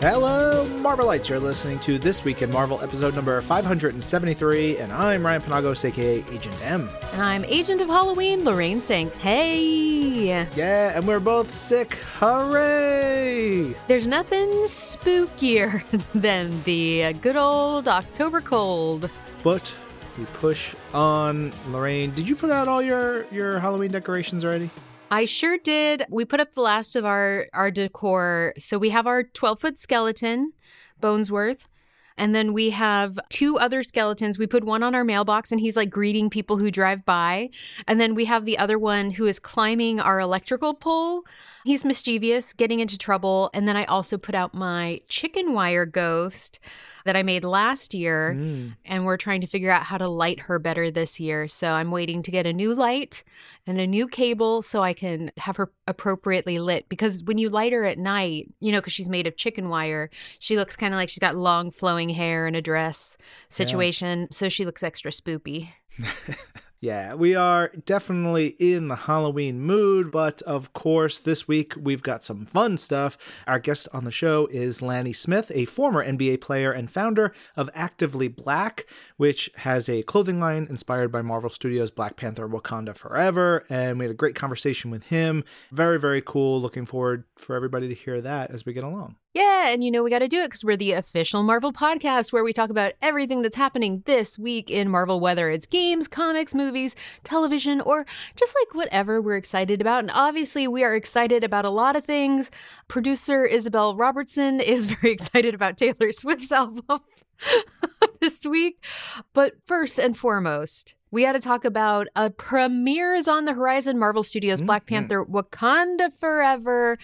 Hello, Marvelites. You're listening to This Week in Marvel, episode number 573, and I'm Ryan Penagos, aka Agent M. And I'm Agent of Halloween, Lorraine Sink. Hey! Yeah, and we're both sick. Hooray! There's nothing spookier than the good old October cold. But we push on. Lorraine, did you put out all your, your Halloween decorations already? I sure did. We put up the last of our our decor. So we have our 12 foot skeleton, Bonesworth. And then we have two other skeletons. We put one on our mailbox and he's like greeting people who drive by. And then we have the other one who is climbing our electrical pole. He's mischievous, getting into trouble. And then I also put out my chicken wire ghost that I made last year. Mm. And we're trying to figure out how to light her better this year. So I'm waiting to get a new light and a new cable so I can have her appropriately lit. Because when you light her at night, you know, because she's made of chicken wire, she looks kind of like she's got long flowing hair and a dress situation. So she looks extra spoopy. Yeah, we are definitely in the Halloween mood, but of course, this week we've got some fun stuff. Our guest on the show is Lanny Smith, a former NBA player and founder of Actively Black, which has a clothing line inspired by Marvel Studios' Black Panther Wakanda Forever. And we had a great conversation with him. Very, very cool. Looking forward for everybody to hear that as we get along. Yeah, and you know we got to do it because we're the official Marvel podcast where we talk about everything that's happening this week in Marvel, whether it's games, comics, movies, television, or just like whatever we're excited about. And obviously, we are excited about a lot of things. Producer Isabel Robertson is very excited about Taylor Swift's album this week. But first and foremost, we got to talk about a premiere is on the horizon. Marvel Studios' Black Mhm. Panther Wakanda Forever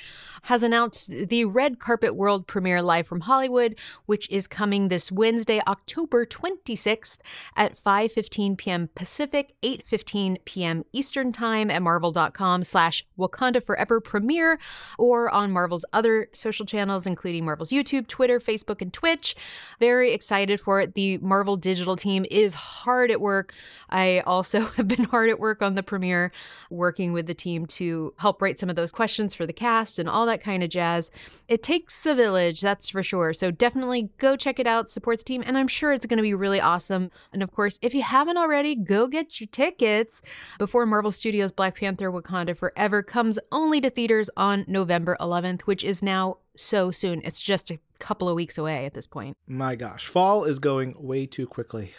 has announced the red carpet world premiere live from Hollywood, which is coming this Wednesday, October 26th at 5:15 p.m. Pacific, 8:15 p.m. Eastern Time at marvel.com slash Wakanda Forever premiere or on Marvel's other social channels, including Marvel's YouTube, Twitter, Facebook, and Twitch. Very excited for it. The Marvel digital team is hard at work. I also have been hard at work on the premiere, working with the team to help write some of those questions for the cast and all that kind of jazz. It takes a village, that's for sure. So definitely go check it out, support the team, and I'm sure it's going to be really awesome. And of course, if you haven't already, go get your tickets before Marvel Studios' Black Panther Wakanda Forever comes only to theaters on November 11th, which is now so soon. It's just a couple of weeks away at this point. My gosh, fall is going way too quickly.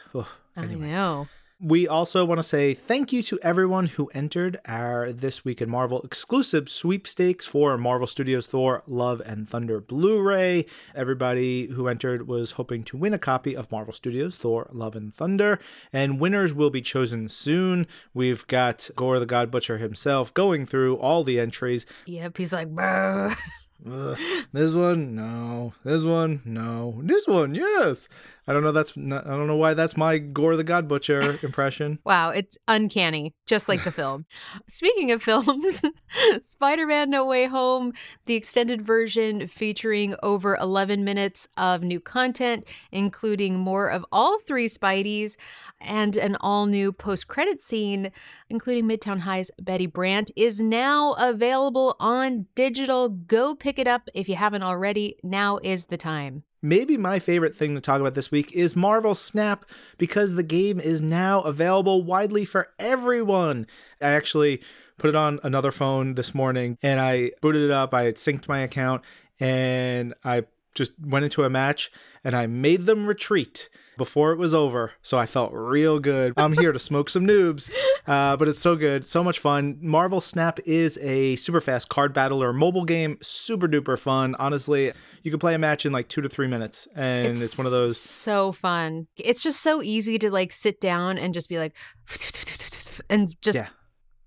Anyway. I know. We also want to say thank you to everyone who entered our This Week in Marvel exclusive sweepstakes for Marvel Studios Thor Love and Thunder Blu ray. Everybody who entered was hoping to win a copy of Marvel Studios Thor Love and Thunder, and winners will be chosen soon. We've got Gore the God Butcher himself going through all the entries. Yep, he's like. Ugh, this one, no. This one, no. This one, yes. I don't know. That's not, I don't know why that's my Gore the God Butcher impression. Wow, it's uncanny, just like the film. Speaking of films, Spider Man No Way Home, the extended version featuring over 11 minutes of new content, including more of all three Spideys and an all new post credit scene, including Midtown High's Betty Brant, is now available on digital. Go pick it up if you haven't already. Now is the time. Maybe my favorite thing to talk about this week is Marvel Snap because the game is now available widely for everyone. I actually put it on another phone this morning and I booted it up. I synced my account and I just went into a match and I made them retreat before it was over. So I felt real good. I'm here to smoke some noobs, uh, but it's so good, so much fun. Marvel Snap is a super fast card battle or mobile game, super duper fun. Honestly, you can play a match in like two to three minutes, and it's, one of those. so fun. It's just so easy to like sit down and just be like, and just Yeah.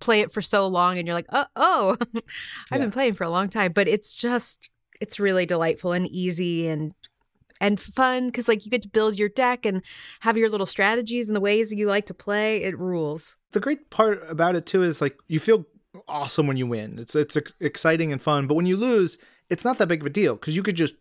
play it for so long, and you're like, oh, oh, I've Yeah. been playing for a long time, but it's just, it's really delightful and easy and and fun because like you get to build your deck and have your little strategies and the ways that you like to play. It rules. The great part about it too is like you feel awesome when you win. It's it's ex- exciting and fun, but when you lose, it's not that big of a deal because you could just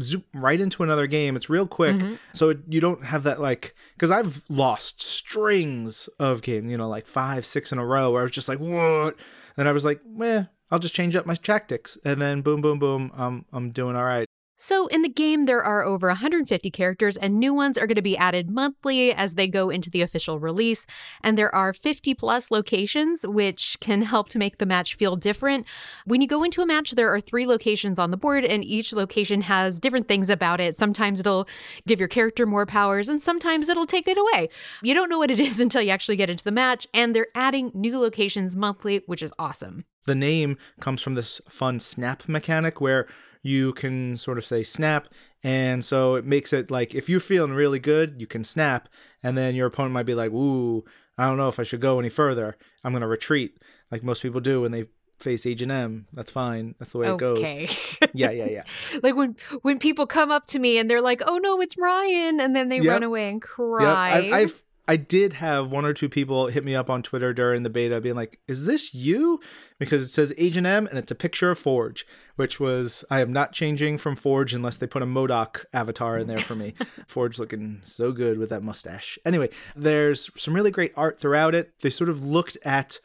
zoom right into another game. It's real quick, Mhm. so it, you don't have that like because I've lost strings of game, you know, like five, six in a row where I was just like, what? Then I was like, meh, I'll just change up my tactics, and then boom, boom, boom, I'm I'm doing all right. So, in the game, there are over 150 characters, and new ones are going to be added monthly as they go into the official release. And there are 50 plus locations, which can help to make the match feel different. When you go into a match, there are three locations on the board, and each location has different things about it. Sometimes it'll give your character more powers, and sometimes it'll take it away. You don't know what it is until you actually get into the match, and they're adding new locations monthly, which is awesome. The name comes from this fun snap mechanic where you can sort of say snap. And so it makes it like if you're feeling really good, you can snap. And then your opponent might be like, ooh, I don't know if I should go any further. I'm going to retreat, like most people do when they face H and M. That's fine. That's the way okay. it goes. Okay. Yeah, yeah, yeah. like when when people come up to me and they're like, "Oh no, it's Ryan," and then they yep. run away and cry. Yep. I, I've I did have one or two people hit me up on Twitter during the beta being like, "Is this you?" Because it says Agent M and it's a picture of Forge, which was I am not changing from Forge unless they put a MODOK avatar in there for me. Forge looking so good with that mustache. Anyway, there's some really great art throughout it. They sort of looked at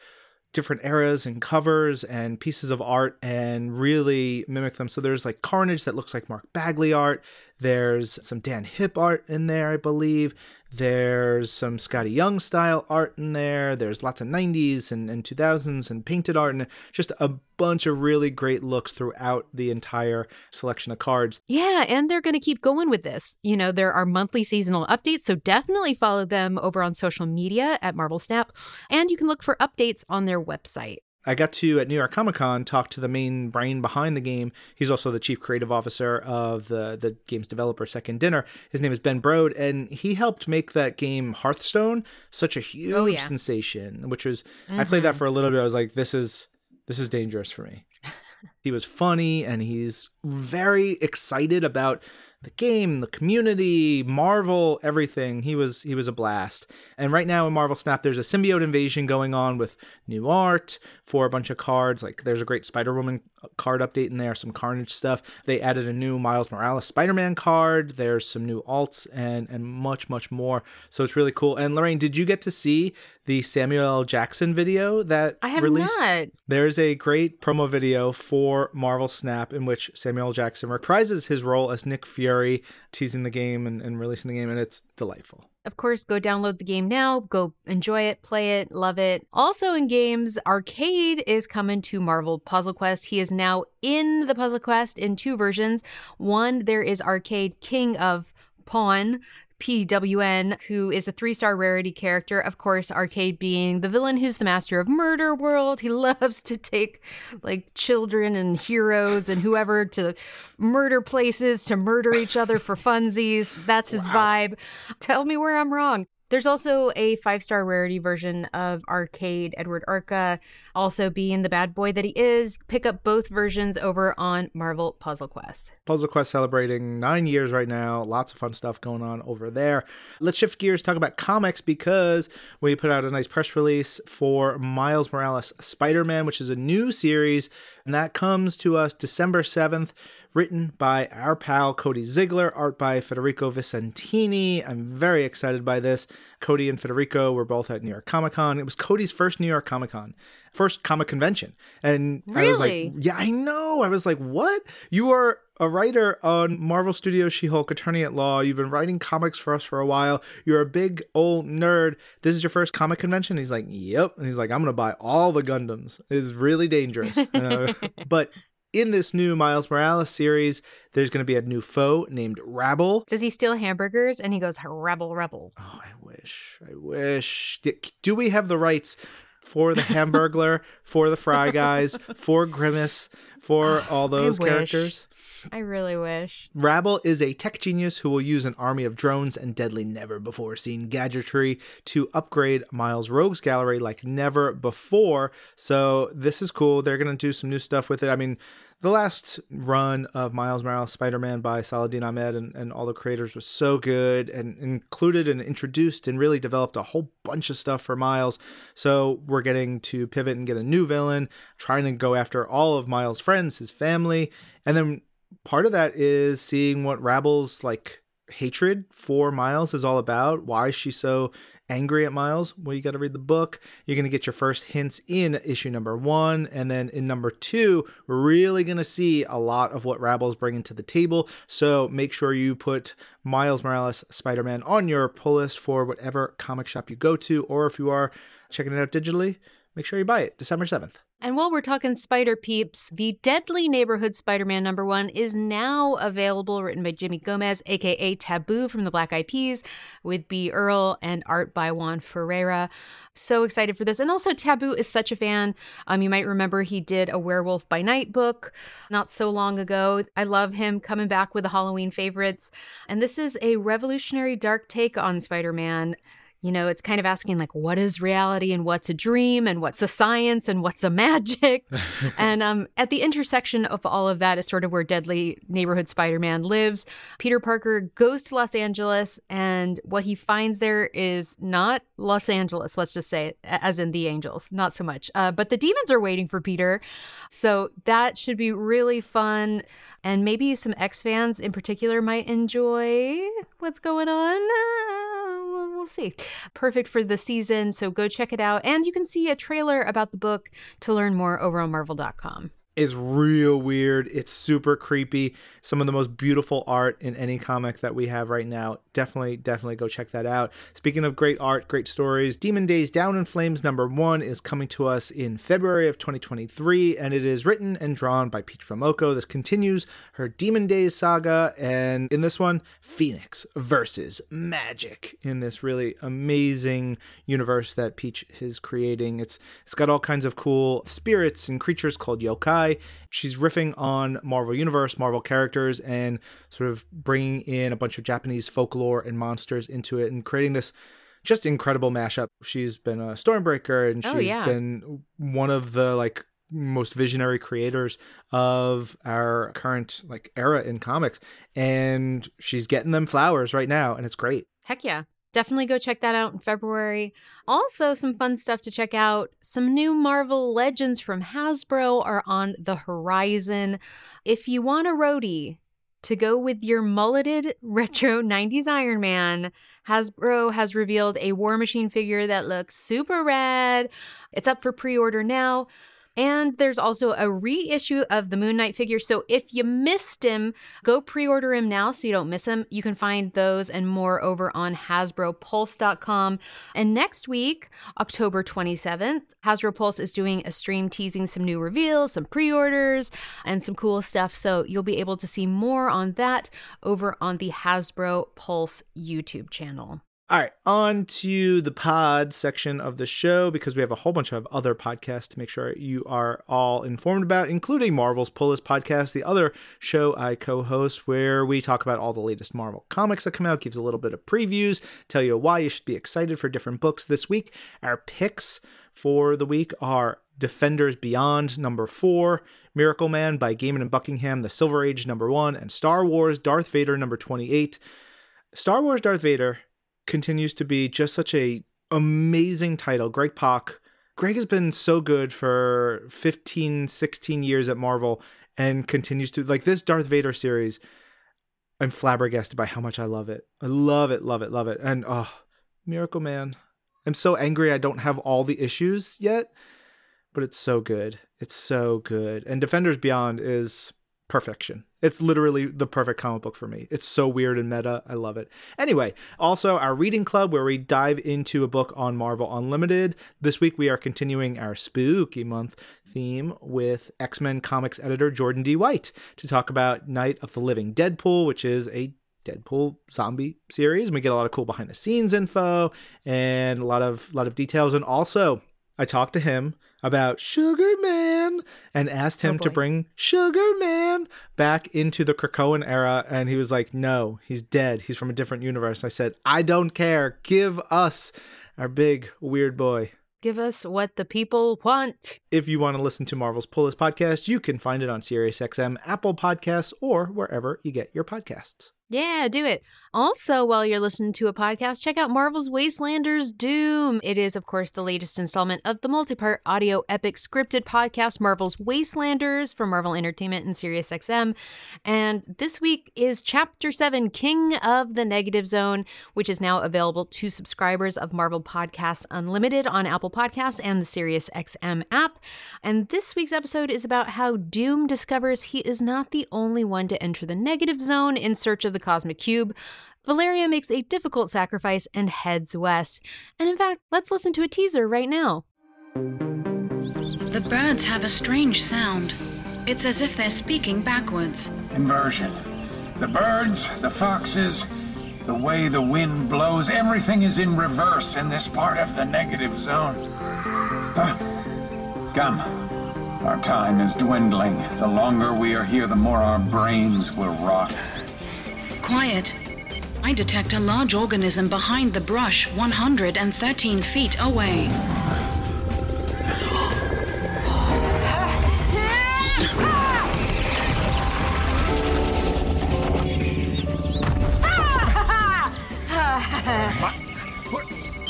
different eras and covers and pieces of art and really mimic them. So there's like Carnage that looks like Mark Bagley art. There's some Dan Hipp art in there, I believe. There's some Skottie Young style art in there. There's lots of 90s and, and 2000s and painted art and just a bunch of really great looks throughout the entire selection of cards. Yeah, and they're going to keep going with this. You know, there are monthly seasonal updates, so definitely follow them over on social media at Marvel Snap, and you can look for updates on their website. I got to at New York Comic Con talk to the main brain behind the game. He's also the chief creative officer of the the game's developer Second Dinner. His name is Ben Brode, and he helped make that game Hearthstone such a huge oh, yeah. sensation. Which was mm-hmm. I played that mm-hmm. for a little bit. I was like, this is this is dangerous for me. he was funny and he's very excited about the game, the community, Marvel, everything. He was he was a blast. And right now in Marvel Snap, there's a symbiote invasion going on with new art for a bunch of cards. Like there's a great Spider Woman card update in there, some Carnage stuff. They added a new Miles Morales Spider Man card. There's some new alts and and much much more. So it's really cool. And Lorraine, did you get to see the Samuel L. Jackson video that I have released? Not. There's a great promo video for Marvel Snap in which Samuel Jackson reprises his role as Nick Fury teasing the game and, and releasing the game, and it's delightful. Of course, go download the game now, go enjoy it, play it, love it. Also, in games, Arcade is coming to Marvel Puzzle Quest. He is now in the Puzzle Quest in two versions. One, there is Arcade King of Pawn, PWN, who is a three star rarity character. Of course, Arcade being the villain who's the master of murder world. He loves to take like children and heroes and whoever to murder places to murder each other for funsies. That's his wow. vibe. Tell me where I'm wrong. There's also a five star rarity version of Arcade Edward Arca, also being the bad boy that he is. Pick up both versions over on Marvel Puzzle Quest. Puzzle Quest celebrating nine years right now. Lots of fun stuff going on over there. Let's shift gears, talk about comics because we put out a nice press release for Miles Morales Spider Man, which is a new series, and that comes to us December 7th written by our pal Cody Ziegler, art by Federico Vicentini. I'm very excited by this. Cody and Federico were both at New York Comic Con. It was Cody's first New York Comic Con, first comic convention. And really? I was like, yeah, I know. I was like, what? You are a writer on Marvel Studios She Hulk Attorney at Law. You've been writing comics for us for a while. You're a big old nerd. This is your first comic convention? He's like, Yep. And he's like, I'm going to buy all the Gundams. It's really dangerous. Uh, but in this new Miles Morales series, there's going to be a new foe named Rabble. Does he steal hamburgers? And he goes, Rebel, Rebel. Oh, I wish. I wish. Do we have the rights for the Hamburglar, for the Fry Guys, for Grimace, for all those characters? I really wish. Rabble is a tech genius who will use an army of drones and deadly never before seen gadgetry to upgrade Miles' Rogues Gallery like never before. So this is cool. They're going to do some new stuff with it. I mean, the last run of Miles Morales Spider Man by Saladin Ahmed and, and all the creators was so good and included and introduced and really developed a whole bunch of stuff for Miles. So we're getting to pivot and get a new villain, trying to go after all of Miles' friends, his family, and then part of that is seeing what Rabble's like hatred for Miles is all about. Why she's so angry at Miles, well, you got to read the book. You're going to get your first hints in issue number one. And then in number two, we're really going to see a lot of what Rabble's bringing to the table. So make sure you put Miles Morales Spider Man on your pull list for whatever comic shop you go to, or if you are checking it out digitally, make sure you buy it December 7th. And while we're talking Spider Peeps, the Deadly Neighborhood Spider Man number one is now available, written by Jimmy Gomez, aka Taboo from the Black Eyed Peas, with B. Earl and art by Juan Ferreira. So excited for this. And also, Taboo is such a fan. Um, you might remember he did a Werewolf by Night book not so long ago. I love him coming back with the Halloween favorites. And this is a revolutionary dark take on Spider Man. You know, it's kind of asking, like, what is reality and what's a dream and what's a science and what's a magic? and um, at the intersection of all of that is sort of where Deadly Neighborhood Spider Man lives. Peter Parker goes to Los Angeles, and what he finds there is not Los Angeles, let's just say, as in the angels, not so much. Uh, but the demons are waiting for Peter. So that should be really fun. And maybe some X fans in particular might enjoy what's going on. We'll see. Perfect for the season. So go check it out. And you can see a trailer about the book to learn more over on marvel.com is real weird. It's super creepy. Some of the most beautiful art in any comic that we have right now. Definitely, definitely go check that out. Speaking of great art, great stories, Demon Days Down in Flames number one is coming to us in February of 2023, and it is written and drawn by Peach Momoko. This continues her Demon Days saga, and in this one, Phoenix versus Magik in this really amazing universe that Peach is creating. It's it's got all kinds of cool spirits and creatures called yokai She's riffing on Marvel Universe, Marvel characters, and sort of bringing in a bunch of Japanese folklore and monsters into it and creating this just incredible mashup. She's been a Stormbreaker and Oh, she's yeah. been one of the like most visionary creators of our current like era in comics and she's getting them flowers right now and it's great. Heck yeah. Definitely go check that out in February. Also, some fun stuff to check out. Some new Marvel Legends from Hasbro are on the horizon. If you want a roadie to go with your mulleted retro 90s Iron Man, Hasbro has revealed a War Machine figure that looks super rad. It's up for pre order now. And there's also a reissue of the Moon Knight figure. So if you missed him, go pre order him now so you don't miss him. You can find those and more over on HasbroPulse.com. And next week, October 27th, Hasbro Pulse is doing a stream teasing some new reveals, some pre orders, and some cool stuff. So you'll be able to see more on that over on the Hasbro Pulse YouTube channel. All right, on to the pod section of the show because we have a whole bunch of other podcasts to make sure you are all informed about, including Marvel's Pull List podcast, the other show I co host, where we talk about all the latest Marvel comics that come out, gives a little bit of previews, tell you why you should be excited for different books this week. Our picks for the week are Defenders Beyond number four, Miracle Man by Gaiman and Buckingham, The Silver Age number one, and Star Wars Darth Vader number 28. Star Wars Darth Vader continues to be just such a amazing title. Greg Pak. Greg has been so good for 15, 16 years at Marvel and continues to like this Darth Vader series. I'm flabbergasted by how much I love it. I love it, love it, love it. And oh, Miracle Man. I'm so angry I don't have all the issues yet, but it's so good. It's so good. And Defenders Beyond is perfection. It's literally the perfect comic book for me. It's so weird and meta. I love it. Anyway, also our reading club where we dive into a book on Marvel Unlimited. This week we are continuing our spooky month theme with X Men comics editor Jordan D. White to talk about Night of the Living Deadpool, which is a Deadpool zombie series. And we get a lot of cool behind the scenes info and a lot of lot of details. And also, I talked to him about Sugar Man and asked him Oh, to bring Sugar Man back into the Krakoan era. And he was like, no, he's dead. He's from a different universe. I said, I don't care. Give us our big weird boy. Give us what the people want. If you want to listen to Marvel's Pull List podcast, you can find it on SiriusXM, Apple Podcasts, or wherever you get your podcasts. Yeah, do it. Also, while you're listening to a podcast, check out Marvel's Wastelanders Doom. It is, of course, the latest installment of the multi part audio epic scripted podcast Marvel's Wastelanders from Marvel Entertainment and SiriusXM. And this week is Chapter 7 King of the Negative Zone, which is now available to subscribers of Marvel Podcasts Unlimited on Apple Podcasts and the SiriusXM app. And this week's episode is about how Doom discovers he is not the only one to enter the negative zone in search of the Cosmic Cube. Valeria makes a difficult sacrifice and heads west. And in fact, let's listen to a teaser right now. The birds have a strange sound. It's as if they're speaking backwards. Inversion. The birds, the foxes, the way the wind blows, everything is in reverse in this part of the negative zone. Huh. Come. Our time is dwindling. The longer we are here, the more our brains will rot. Quiet. I detect a large organism behind the brush, 113 feet away.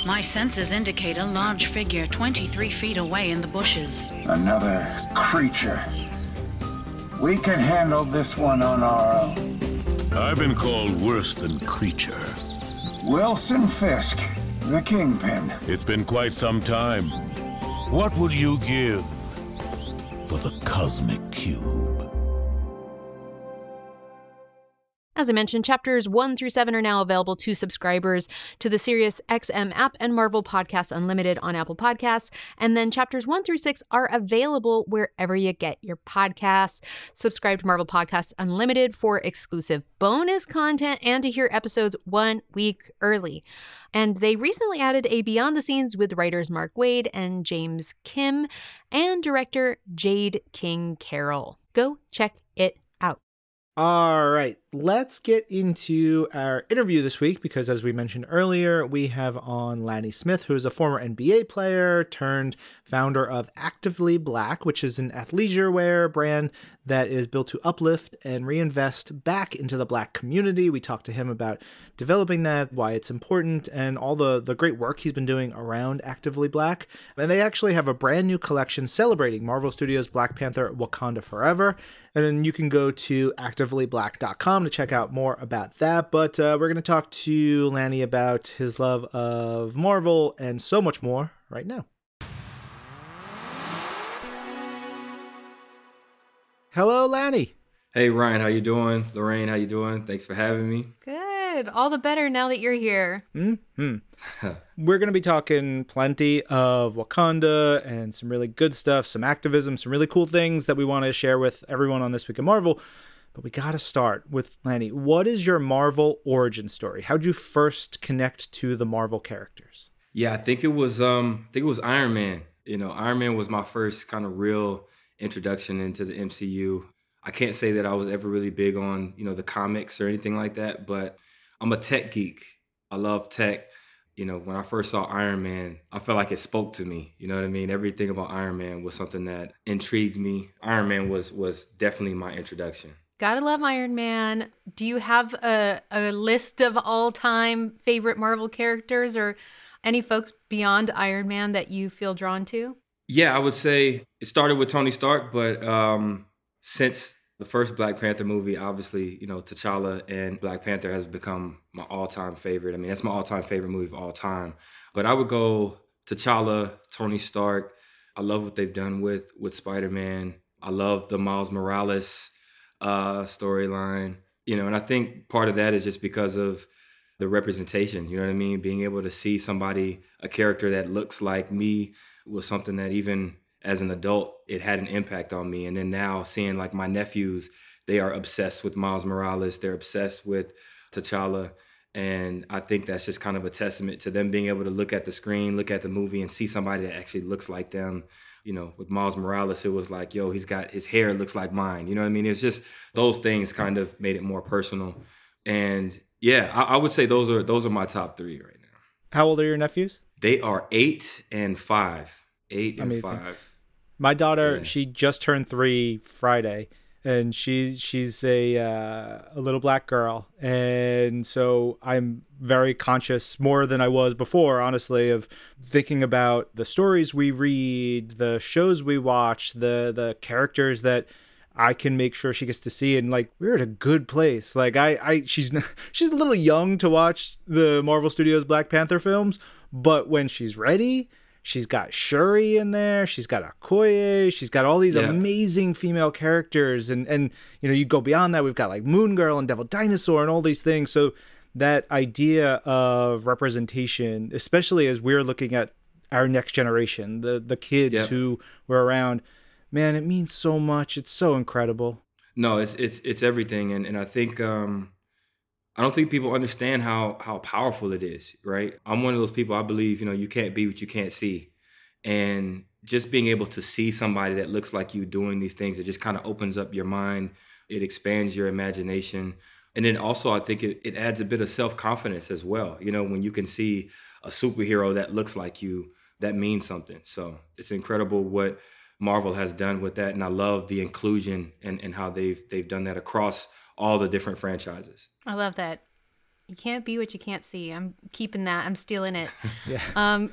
My senses indicate a large figure 23 feet away in the bushes. Another creature. We can handle this one on our own. I've been called worse than creature. Wilson Fisk, the Kingpin. It's been quite some time. What would you give for the Cosmic Cube? As I mentioned, chapters 1 through 7 are now available to subscribers to the Sirius XM app and Marvel Podcast Unlimited on Apple Podcasts. And then chapters 1 through 6 are available wherever you get your podcasts. Subscribe to Marvel Podcasts Unlimited for exclusive bonus content and to hear episodes one week early. And they recently added a behind the scenes with writers Mark Waid and James Kim and director Jade King Carroll. Go check it out. All right, let's get into our interview this week because, as we mentioned earlier, we have on Lanny Smith, who is a former NBA player turned founder of Actively Black, which is an athleisure wear brand that is built to uplift and reinvest back into the black community. We talked to him about developing that, why it's important, and all the, the great work he's been doing around Actively Black. And they actually have a brand new collection celebrating Marvel Studios' Black Panther Wakanda Forever. And then you can go to activelyblack.com to check out more about that. But uh, we're going to talk to Lanny about his love of Marvel and so much more right now. Hello, Lanny. Hey Ryan, how you doing? Lorraine, how you doing? Thanks for having me. Good. All the better now that you're here. hmm We're going to be talking plenty of Wakanda and some really good stuff, some activism, some really cool things that we want to share with everyone on This Week in Marvel. But we got to start with Lanny. What is your Marvel origin story? How'd you first connect to the Marvel characters? Yeah, I think it was um I think it was Iron Man. You know, Iron Man was my first kind of real introduction into the MCU. I can't say that I was ever really big on, you know, the comics or anything like that, but I'm a tech geek. I love tech. You know, when I first saw Iron Man, I felt like it spoke to me. You know what I mean? Everything about Iron Man was something that intrigued me. Iron Man was was definitely my introduction. Gotta love Iron Man. Do you have a, a list of all time favorite Marvel characters or any folks beyond Iron Man that you feel drawn to? Yeah, I would say it started with Tony Stark, but um, since the first Black Panther movie, obviously, you know, T'Challa and Black Panther has become my all-time favorite. I mean, that's my all-time favorite movie of all time. But I would go T'Challa, Tony Stark. I love what they've done with with Spider-Man. I love the Miles Morales uh, storyline. You know, and I think part of that is just because of the representation. You know what I mean? Being able to see somebody, a character that looks like me, was something that even as an adult, it had an impact on me. And then now seeing like my nephews, they are obsessed with Miles Morales. They're obsessed with T'Challa. And I think that's just kind of a testament to them being able to look at the screen, look at the movie, and see somebody that actually looks like them. You know, with Miles Morales, it was like, yo, he's got his hair looks like mine. You know what I mean? It's just those things kind of made it more personal. And yeah, I, I would say those are those are my top three right now. How old are your nephews? They are eight and five. Eight and five. My daughter, Yeah. she just turned three Friday, and she she's a uh, a little black girl, and so I'm very conscious more than I was before, honestly, of thinking about the stories we read, the shows we watch, the the characters that I can make sure she gets to see and like we're at a good place. Like I I she's she's a little young to watch the Marvel Studios Black Panther films, but when she's ready, she's got Shuri in there, she's got Okoye, she's got all these Yeah. amazing female characters and and you know, you go beyond that, we've got like Moon Girl and Devil Dinosaur and all these things. So that idea of representation, especially as we're looking at our next generation, the the kids Yep. who were around, man, it means so much. It's so incredible. No, it's it's it's everything, and and I think um, I don't think people understand how how powerful it is. Right? I'm one of those people. I believe you know you can't be what you can't see, and just being able to see somebody that looks like you doing these things, it just kind of opens up your mind. It expands your imagination, and then also I think it it adds a bit of self confidence as well. You know, when you can see a superhero that looks like you, that means something. So it's incredible what Marvel has done with that, and I love the inclusion and, and how they've they've done that across all the different franchises. I love that. You can't be what you can't see. I'm keeping that. I'm stealing it. Yeah. Um,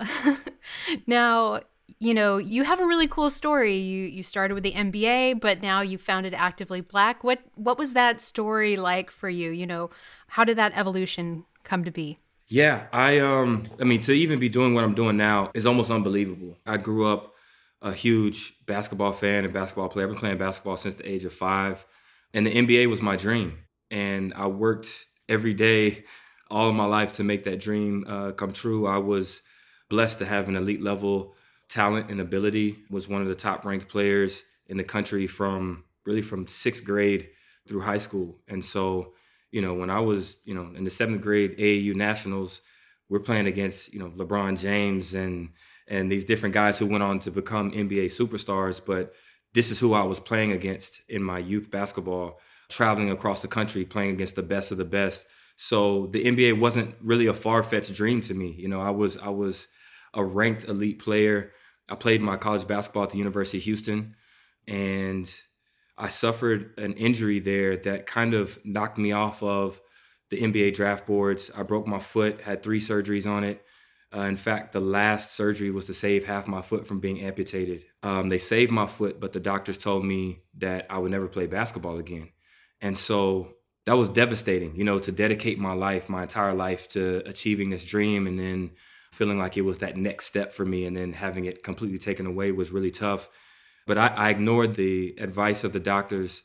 now, you know, you have a really cool story. You you started with the NBA, but now you founded Actively Black. What what was that story like for you? You know, how did that evolution come to be? Yeah, I um, I mean, to even be doing what I'm doing now is almost unbelievable. I grew up a huge basketball fan and basketball player. I've been playing basketball since the age of five, and the NBA was my dream. And I worked every day, all of my life, to make that dream uh, come true. I was blessed to have an elite level talent and ability. Was one of the top ranked players in the country from really from sixth grade through high school, and so you know, when I was, you know, in the seventh grade AAU nationals, we're playing against, you know, LeBron James and and these different guys who went on to become NBA superstars. But this is who I was playing against in my youth basketball, traveling across the country, playing against the best of the best. So the NBA wasn't really a far-fetched dream to me. You know, I was I was a ranked elite player. I played my college basketball at the University of Houston, and I suffered an injury there that kind of knocked me off of the NBA draft boards. I broke my foot, had three surgeries on it. Uh, in fact, the last surgery was to save half my foot from being amputated. Um, they saved my foot, but the doctors told me that I would never play basketball again. And so that was devastating, you know, to dedicate my life, my entire life to achieving this dream and then feeling like it was that next step for me and then having it completely taken away was really tough. But I, I ignored the advice of the doctors.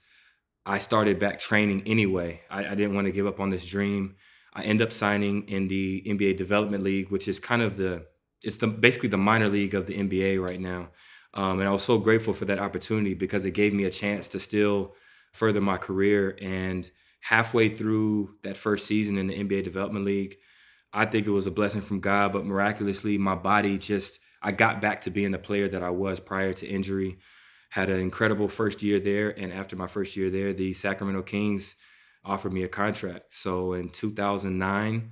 I started back training anyway. I, I didn't want to give up on this dream. I end up signing in the NBA Development League, which is kind of the it's the basically the minor league of the NBA right now. Um, and I was so grateful for that opportunity because it gave me a chance to still further my career. And halfway through that first season in the NBA Development League, I think it was a blessing from God, but miraculously, my body just, I got back to being the player that I was prior to injury. Had an incredible first year there. And after my first year there, the Sacramento Kings offered me a contract. So in 2009,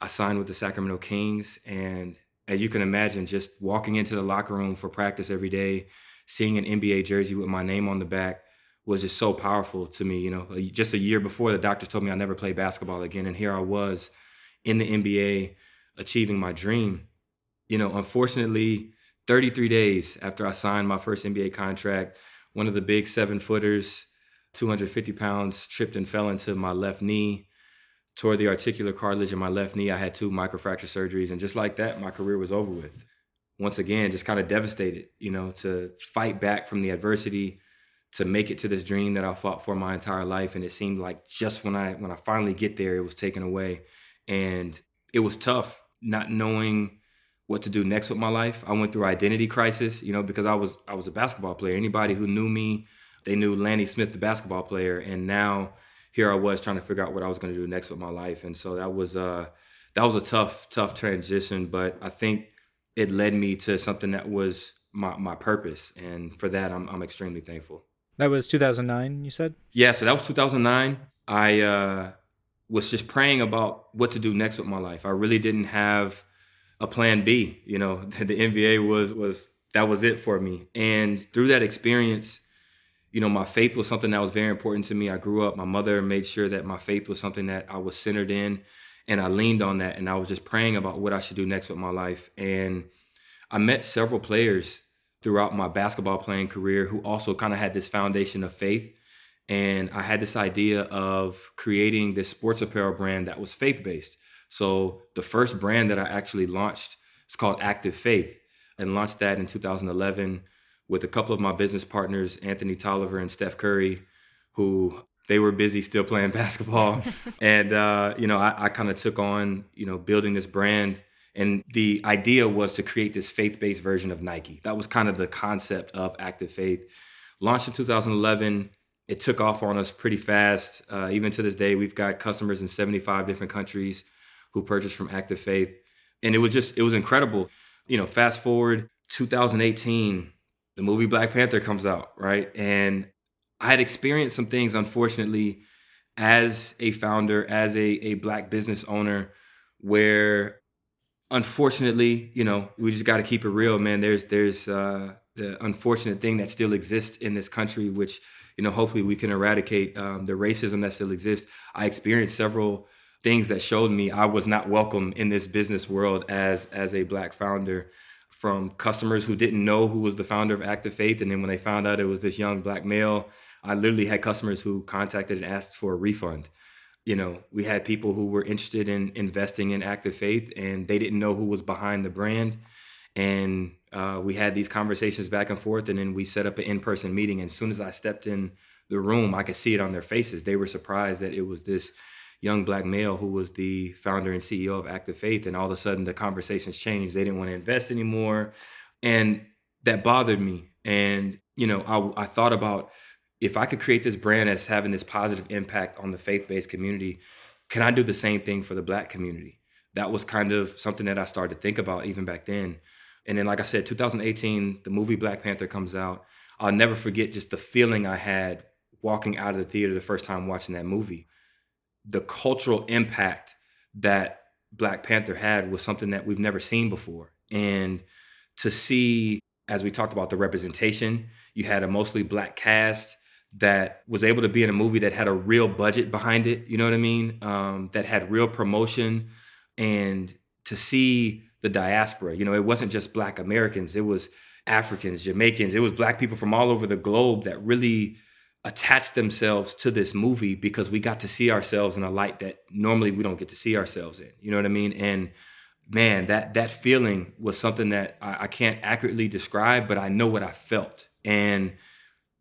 I signed with the Sacramento Kings. And as you can imagine, just walking into the locker room for practice every day, seeing an NBA jersey with my name on the back was just so powerful to me. You know, uh, just a year before, the doctors told me I'll never play basketball again. And here I was in the NBA achieving my dream. You know, unfortunately, 33 days after I signed my first NBA contract, one of the big seven footers, 250 pounds, tripped and fell into my left knee, tore the articular cartilage in my left knee. I had two microfracture surgeries. And just like that, my career was over with. Once again, just kind of devastated, you know, to fight back from the adversity, to make it to this dream that I fought for my entire life. And it seemed like just when I when I finally get there, it was taken away. And it was tough not knowing what to do next with my life. I went through identity crisis, you know, because I was I was a basketball player. Anybody who knew me, they knew Lanny Smith, the basketball player, and now here I was trying to figure out what I was going to do next with my life. And so that was uh that was a tough tough transition, but I think it led me to something that was my my purpose, and for that I'm I'm extremely thankful. That was 2009, you said? Yeah, so that was 2009. I uh was just praying about what to do next with my life. I really didn't have a plan B. You know, the NBA was was that was it for me. And through that experience, you know, my faith was something that was very important to me. I grew up, my mother made sure that my faith was something that I was centered in and I leaned on that and I was just praying about what I should do next with my life. And I met several players throughout my basketball playing career who also kind of had this foundation of faith. And I had this idea of creating this sports apparel brand that was faith based. So the first brand that I actually launched is called Active Faith and launched that in 2011 with a couple of my business partners, Anthony Tolliver and Steph Curry, who they were busy still playing basketball. and, uh, you know, I, I kind of took on, you know, building this brand. And the idea was to create this faith based version of Nike. That was kind of the concept of Active Faith. Launched in 2011. It took off on us pretty fast. Uh, even to this day, we've got customers in 75 different countries who purchased from Active Faith. And it was just, it was incredible. You know, fast forward 2018, the movie Black Panther comes out, right? And I had experienced some things, unfortunately, as a founder, as a, a black business owner, where unfortunately, you know, we just got to keep it real, man. There's there's uh, the unfortunate thing that still exists in this country, which you know, hopefully we can eradicate um, the racism that still exists. I experienced several things that showed me I was not welcome in this business world as as a black founder from customers who didn't know who was the founder of Active Faith. And then when they found out it was this young black male, I literally had customers who contacted and asked for a refund. You know, we had people who were interested in investing in Active Faith and they didn't know who was behind the brand. And uh, we had these conversations back and forth. And then we set up an in person meeting. And as soon as I stepped in the room, I could see it on their faces. They were surprised that it was this young black male who was the founder and CEO of Active Faith. And all of a sudden, the conversations changed. They didn't want to invest anymore. And that bothered me. And, you know, I, I thought about if I could create this brand that's having this positive impact on the faith based community, can I do the same thing for the black community? That was kind of something that I started to think about even back then. And then, like I said, 2018, the movie Black Panther comes out. I'll never forget just the feeling I had walking out of the theater the first time watching that movie the cultural impact that Black Panther had was something that we've never seen before. And to see, as we talked about the representation, you had a mostly black cast that was able to be in a movie that had a real budget behind it, you know what I mean? Um, that had real promotion. And to see the diaspora, you know, it wasn't just black Americans, it was Africans, Jamaicans, it was black people from all over the globe that really attached themselves to this movie because we got to see ourselves in a light that normally we don't get to see ourselves in. You know what I mean? And man, that that feeling was something that I, I can't accurately describe, but I know what I felt. And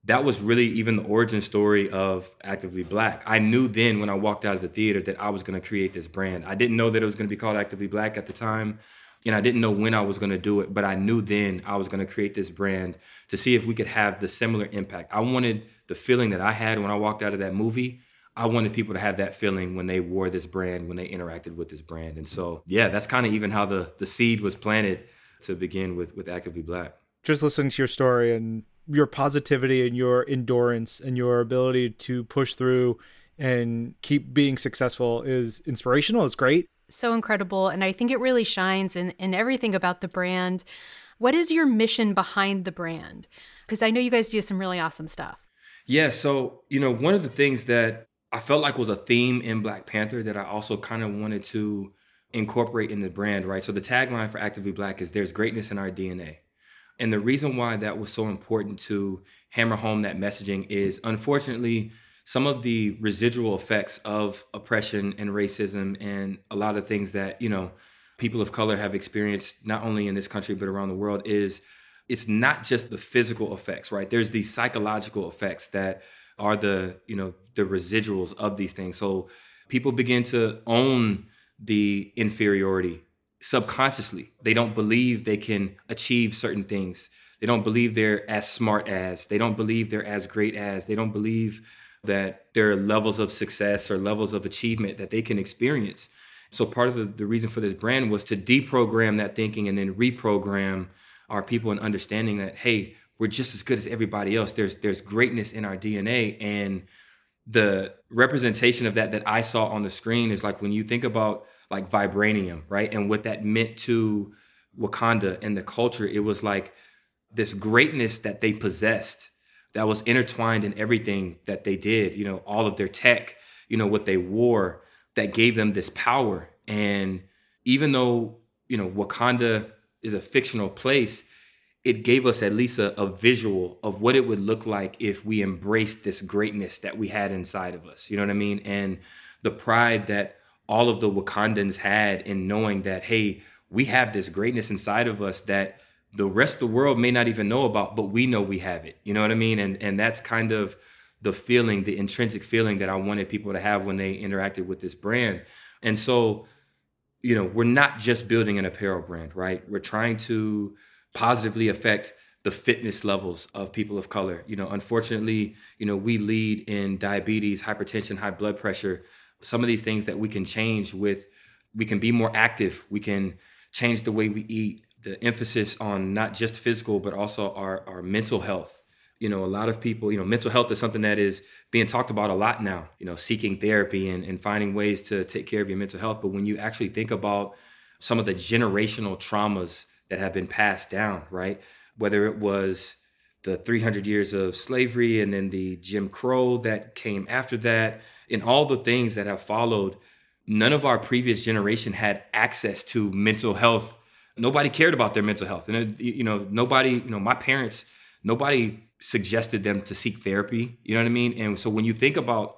that was really even the origin story of Actively Black. I knew then when I walked out of the theater that I was going to create this brand. I didn't know that it was going to be called Actively Black at the time. And I didn't know when I was going to do it, but I knew then I was going to create this brand to see if we could have the similar impact. I wanted the feeling that I had when I walked out of that movie. I wanted people to have that feeling when they wore this brand, when they interacted with this brand. And so, yeah, that's kind of even how the the seed was planted to begin with with Actively Black. Just listening to your story and your positivity and your endurance and your ability to push through and keep being successful is inspirational. It's great so incredible. And I think it really shines in, in everything about the brand. What is your mission behind the brand? Because I know you guys do some really awesome stuff. Yeah. So, you know, one of the things that I felt like was a theme in Black Panther that I also kind of wanted to incorporate in the brand, right? So the tagline for Actively Black is there's greatness in our DNA. And the reason why that was so important to hammer home that messaging is unfortunately, some of the residual effects of oppression and racism and a lot of things that you know people of color have experienced not only in this country but around the world is it's not just the physical effects right? There's these psychological effects that are the you know the residuals of these things. So people begin to own the inferiority subconsciously. They don't believe they can achieve certain things. They don't believe they're as smart as they don't believe they're as great as they don't believe that there are levels of success or levels of achievement that they can experience. So part of the, the reason for this brand was to deprogram that thinking and then reprogram our people in understanding that, hey, we're just as good as everybody else. There's there's greatness in our DNA. And the representation of that that I saw on the screen is like when you think about like vibranium, right? And what that meant to Wakanda and the culture, it was like this greatness that they possessed that was intertwined in everything that they did, you know, all of their tech, you know, what they wore that gave them this power. And even though, you know, Wakanda is a fictional place, it gave us at least a, a, visual of what it would look like if we embraced this greatness that we had inside of us. You know what I mean? And the pride that all of the Wakandans had in knowing that, hey, we have this greatness inside of us that the rest of the world may not even know about, but we know we have it. You know what I mean? And and that's kind of the feeling, the intrinsic feeling that I wanted people to have when they interacted with this brand. And so, you know, we're not just building an apparel brand, right? We're trying to positively affect the fitness levels of people of color. You know, unfortunately, you know, we lead in diabetes, hypertension, high blood pressure. Some of these things that we can change with, we can be more active. We can change the way we eat. The emphasis on not just physical, but also our, our mental health. You know, a lot of people, you know, mental health is something that is being talked about a lot now, you know, seeking therapy and, and finding ways to take care of your mental health. But when you actually think about some of the generational traumas that have been passed down, right? Whether it was the 300 years of slavery and then the Jim Crow that came after that, and all the things that have followed, none of our previous generation had access to mental health. Nobody cared about their mental health. And, you know, nobody, you know, my parents, nobody suggested them to seek therapy. You know what I mean? And so when you think about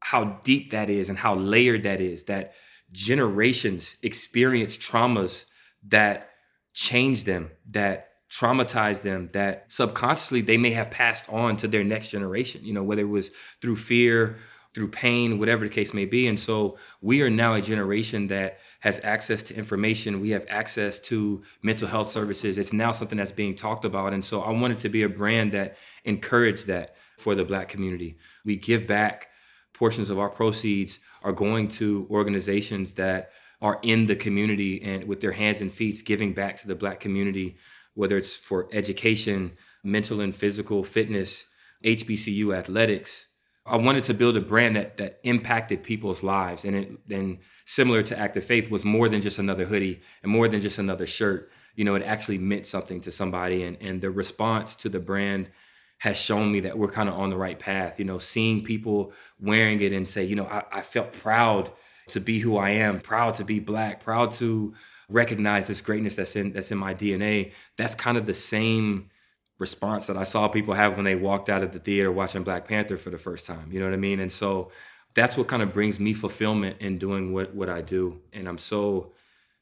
how deep that is and how layered that is, that generations experience traumas that change them, that traumatize them, that subconsciously they may have passed on to their next generation, you know, whether it was through fear, through pain, whatever the case may be. And so we are now a generation that has access to information. We have access to mental health services. It's now something that's being talked about. And so I wanted to be a brand that encouraged that for the Black community. We give back portions of our proceeds are going to organizations that are in the community and with their hands and feet giving back to the black community, whether it's for education, mental and physical fitness, HBCU athletics. I wanted to build a brand that that impacted people's lives, and it and similar to Active Faith was more than just another hoodie and more than just another shirt. You know, it actually meant something to somebody, and and the response to the brand has shown me that we're kind of on the right path. You know, seeing people wearing it and say, you know, I, I felt proud to be who I am, proud to be black, proud to recognize this greatness that's in that's in my DNA. That's kind of the same response that I saw people have when they walked out of the theater watching Black Panther for the first time. You know what I mean? And so that's what kind of brings me fulfillment in doing what what I do. And I'm so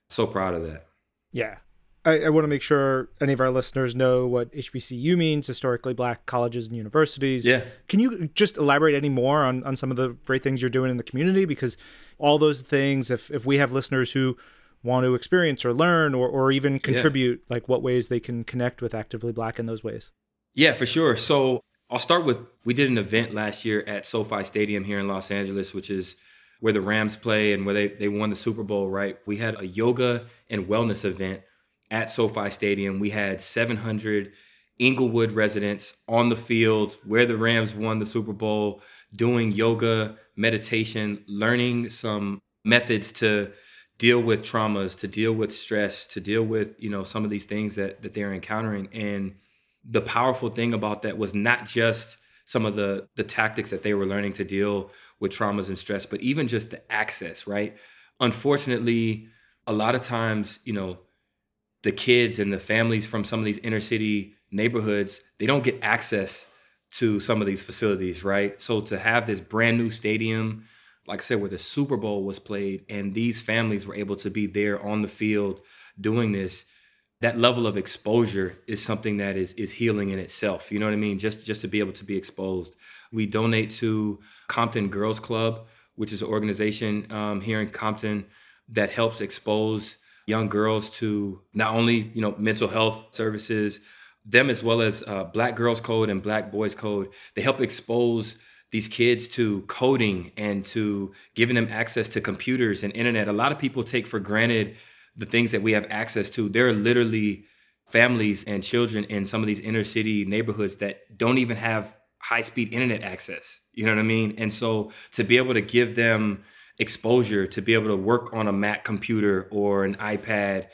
so proud of that. Yeah. I, I want to make sure any of our listeners know what HBCU means, historically black colleges and universities. Yeah. Can you just elaborate any more on, on some of the great things you're doing in the community? Because all those things, if, if we have listeners who want to experience or learn or, or even contribute, yeah. like what ways they can connect with Actively Black in those ways? Yeah, for sure. So I'll start with we did an event last year at SoFi Stadium here in Los Angeles, which is where the Rams play and where they, they won the Super Bowl, right? We had a yoga and wellness event at SoFi Stadium. We had 700 Inglewood residents on the field where the Rams won the Super Bowl, doing yoga, meditation, learning some methods to deal with traumas, to deal with stress, to deal with, you know, some of these things that that they're encountering. And the powerful thing about that was not just some of the the tactics that they were learning to deal with traumas and stress, but even just the access, right? Unfortunately, a lot of times, you know, the kids and the families from some of these inner city neighborhoods, they don't get access to some of these facilities, right? So to have this brand new stadium, like I said, where the Super Bowl was played, and these families were able to be there on the field doing this, that level of exposure is something that is is healing in itself. You know what I mean? Just just to be able to be exposed. We donate to Compton Girls Club, which is an organization um, here in Compton that helps expose young girls to not only you know mental health services, them as well as uh, Black Girls Code and Black Boys Code. They help expose these kids to coding and to giving them access to computers and internet. A lot of people take for granted the things that we have access to. There are literally families and children in some of these inner city neighborhoods that don't even have high speed internet access. You know what I mean? And so to be able to give them exposure to be able to work on a Mac computer or an iPad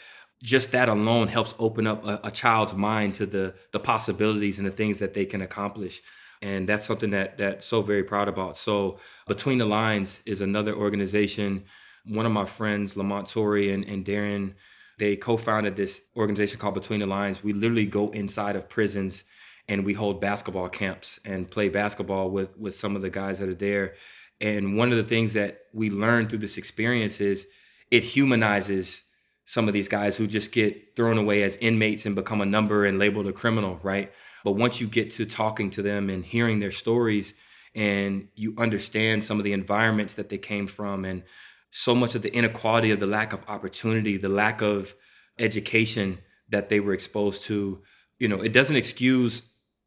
just that alone helps open up a, a, child's mind to the the possibilities and the things that they can accomplish and that's something that that so very proud about. So between the lines is another organization. One of my friends lamont Torrey and, and darren they co-founded this organization called between the lines. We literally go inside of prisons and we hold basketball camps and play basketball with with some of the guys that are there. And one of the things that we learned through this experience is it humanizes some of these guys who just get thrown away as inmates and become a number and labeled a criminal, right? But once you get to talking to them and hearing their stories and you understand some of the environments that they came from and so much of the inequality of the lack of opportunity, the lack of education that they were exposed to, you know, it doesn't excuse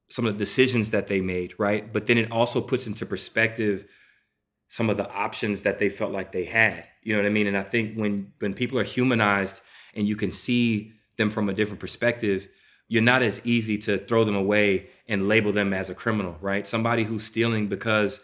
some of the decisions that they made, right? But then it also puts into perspective some of the options that they felt like they had. You know what I mean? And I think when when people are humanized and you can see them from a different perspective, you're not as easy to throw them away and label them as a criminal, right? Somebody who's stealing because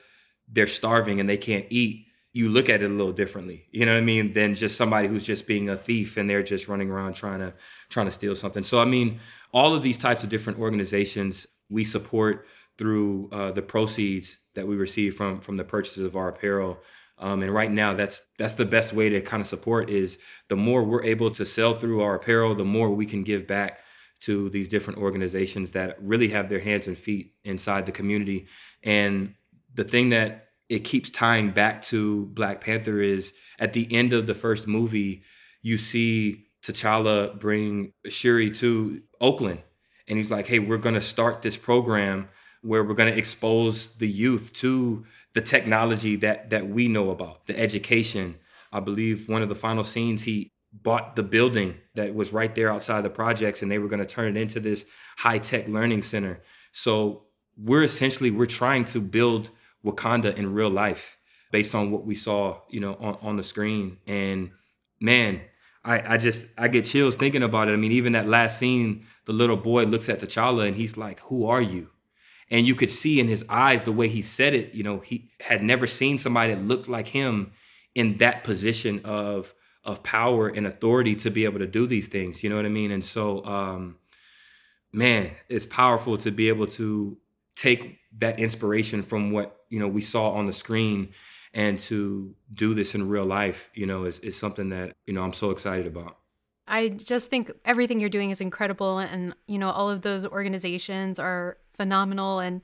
they're starving and they can't eat, you look at it a little differently. You know what I mean? Than just somebody who's just being a thief and they're just running around trying to trying to steal something. So I mean, all of these types of different organizations we support through uh, the proceeds that we receive from from the purchases of our apparel. Um, and right now, that's that's the best way to kind of support is the more we're able to sell through our apparel, the more we can give back to these different organizations that really have their hands and feet inside the community. And the thing that it keeps tying back to Black Panther is at the end of the first movie, you see T'Challa bring Shuri to Oakland, and he's like, "Hey, we're gonna start this program." Where we're going to expose the youth to the technology that that we know about, the education. I believe one of the final scenes he bought the building that was right there outside the projects and they were going to turn it into this high-tech learning center. So we're essentially we're trying to build Wakanda in real life based on what we saw, you know, on, on the screen. And man, I, I just I get chills thinking about it. I mean, even that last scene, the little boy looks at T'Challa and he's like, "Who are you?" And you could see in his eyes the way he said it you know he had never seen somebody that looked like him in that position of of power and authority to be able to do these things you know what i mean and so um man it's powerful to be able to take that inspiration from what you know we saw on the screen and to do this in real life you know is, is something that you know i'm so excited about I just think everything you're doing is incredible. And, you know, all of those organizations are phenomenal. And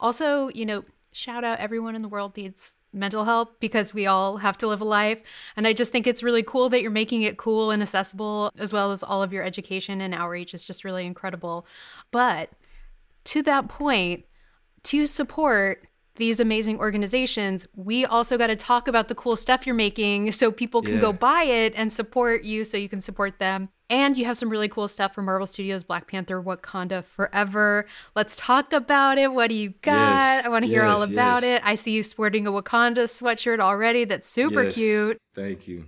also, you know, shout out everyone in the world needs mental help because we all have to live a life. And I just think it's really cool that you're making it cool and accessible, as well as all of your education and outreach is just really incredible. But to that point, to support these amazing organizations, we also got to talk about the cool stuff you're making so people can yeah. go buy it and support you so you can support them. And you have some really cool stuff from Marvel Studios, Black Panther, Wakanda Forever. Let's talk about it. What do you got? Yes, I want to hear yes, all about yes. it. I see you sporting a Wakanda sweatshirt already. That's super cute. Thank you.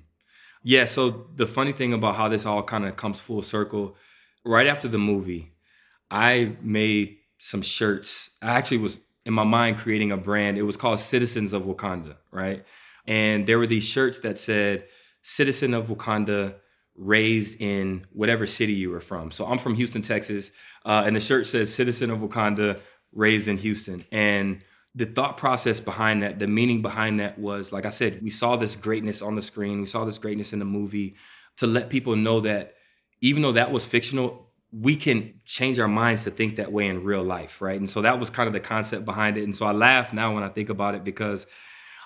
Yeah, so the funny thing about how this all kind of comes full circle, right after the movie, I made some shirts. I actually was in my mind creating a brand. It was called Citizens of Wakanda, right? And there were these shirts that said Citizen of Wakanda raised in whatever city you were from. So I'm from Houston, Texas, uh, and the shirt says Citizen of Wakanda raised in Houston. And the thought process behind that, the meaning behind that was, like I said, we saw this greatness on the screen, we saw this greatness in the movie to let people know that even though that was fictional, we can change our minds to think that way in real life, right? And so that was kind of the concept behind it. And so I laugh now when I think about it because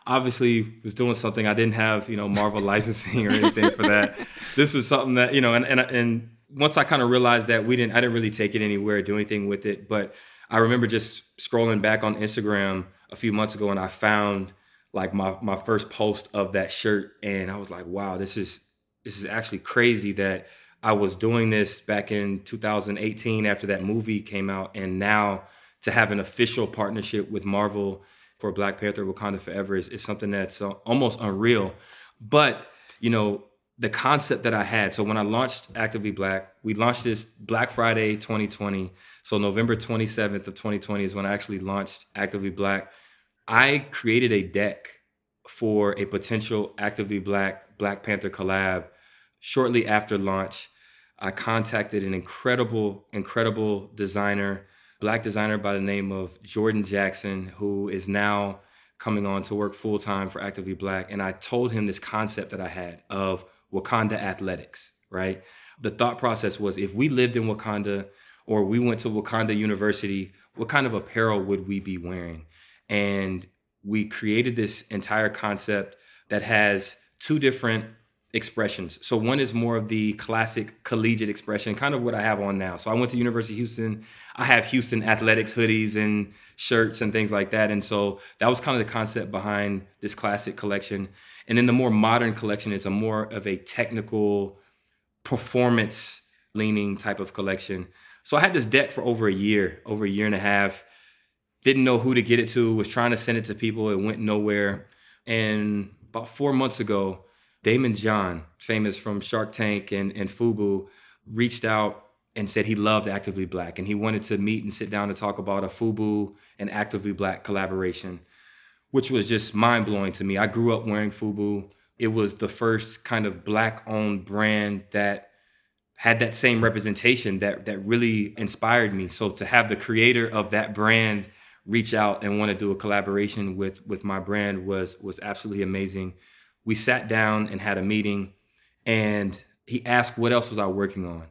obviously was doing something I didn't have, you know, Marvel licensing or anything for that. This was something that, you know, and and and once I kind of realized that we didn't I didn't really take it anywhere, do anything with it, but I remember just scrolling back on Instagram a few months ago and I found like my my first post of that shirt and I was like, wow, this is this is actually crazy that I was doing this back in 2018 after that movie came out, and now to have an official partnership with Marvel for Black Panther Wakanda Forever is, is something that's uh, almost unreal. But, you know, the concept that I had, so when I launched Actively Black, we launched this Black Friday 2020. So November 27th of 2020 is when I actually launched Actively Black. I created a deck for a potential Actively Black Black Panther collab shortly after launch I contacted an incredible, incredible designer, black designer by the name of Jordan Jackson, who is now coming on to work full time for Actively Black. And I told him this concept that I had of Wakanda athletics, right? The thought process was if we lived in Wakanda or we went to Wakanda University, what kind of apparel would we be wearing? And we created this entire concept that has two different expressions. So one is more of the classic collegiate expression, kind of what I have on now. So I went to University of Houston. I have Houston athletics hoodies and shirts and things like that. And so that was kind of the concept behind this classic collection. And then the more modern collection is a more of a technical performance leaning type of collection. So I had this deck for over a year, over a year and a half. Didn't know who to get it to, was trying to send it to people. It went nowhere. And about four months ago, Daymond John, famous from Shark Tank and, and Fubu, reached out and said he loved Actively Black and he wanted to meet and sit down to talk about a Fubu and Actively Black collaboration, which was just mind blowing to me. I grew up wearing Fubu. It was the first kind of black owned brand that had that same representation that that really inspired me. So to have the creator of that brand reach out and want to do a collaboration with with my brand was was absolutely amazing we sat down and had a meeting and he asked what else was I working on.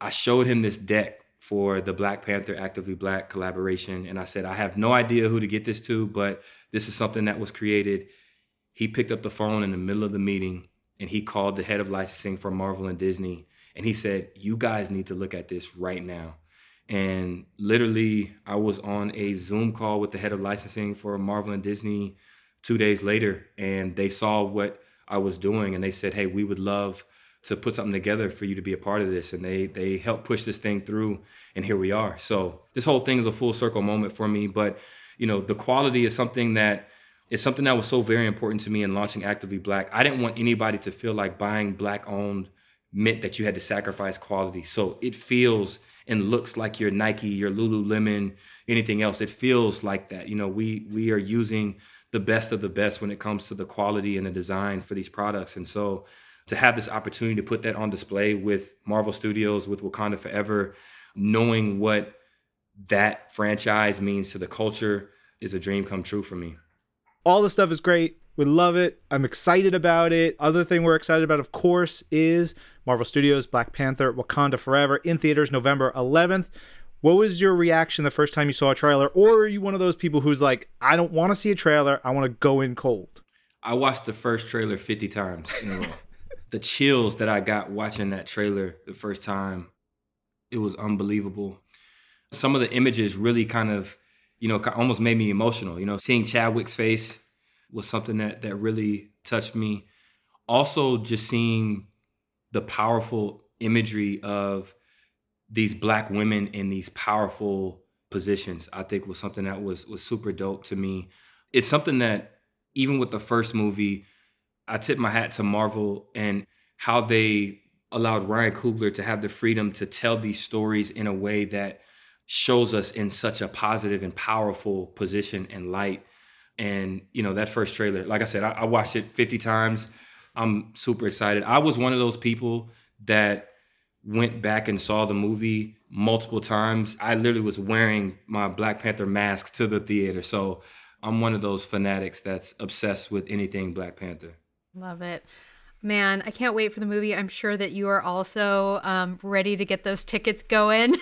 I showed him this deck for the Black Panther Actively Black collaboration and I said I have no idea who to get this to, but this is something that was created. He picked up the phone in the middle of the meeting and he called the head of licensing for Marvel and Disney and he said, "You guys need to look at this right now." And literally, I was on a Zoom call with the head of licensing for Marvel and Disney two days later and they saw what I was doing and they said, Hey, we would love to put something together for you to be a part of this. And they they helped push this thing through and here we are. So this whole thing is a full circle moment for me. But you know, the quality is something that is something that was so very important to me in launching Actively Black. I didn't want anybody to feel like buying black owned meant that you had to sacrifice quality. So it feels and looks like your Nike, your Lululemon, anything else. It feels like that. You know, we we are using the best of the best when it comes to the quality and the design for these products. And so to have this opportunity to put that on display with Marvel Studios, with Wakanda Forever, knowing what that franchise means to the culture is a dream come true for me. All the stuff is great. We love it. I'm excited about it. Other thing we're excited about, of course, is Marvel Studios Black Panther Wakanda Forever in theaters November 11th. What was your reaction the first time you saw a trailer? Or are you one of those people who's like, I don't want to see a trailer, I want to go in cold? I watched the first trailer 50 times in a row. the chills that I got watching that trailer the first time, it was unbelievable. Some of the images really kind of, you know, almost made me emotional. You know, seeing Chadwick's face was something that that really touched me. Also, just seeing the powerful imagery of these black women in these powerful positions i think was something that was was super dope to me. It's something that even with the first movie i tip my hat to marvel and how they allowed ryan coogler to have the freedom to tell these stories in a way that shows us in such a positive and powerful position and light. And you know that first trailer like i said I, I watched it 50 times. I'm super excited. I was one of those people that went back and saw the movie multiple times. I literally was wearing my Black Panther mask to the theater. So I'm one of those fanatics that's obsessed with anything Black Panther. Love it. Man, I can't wait for the movie. I'm sure that you are also um, ready to get those tickets going.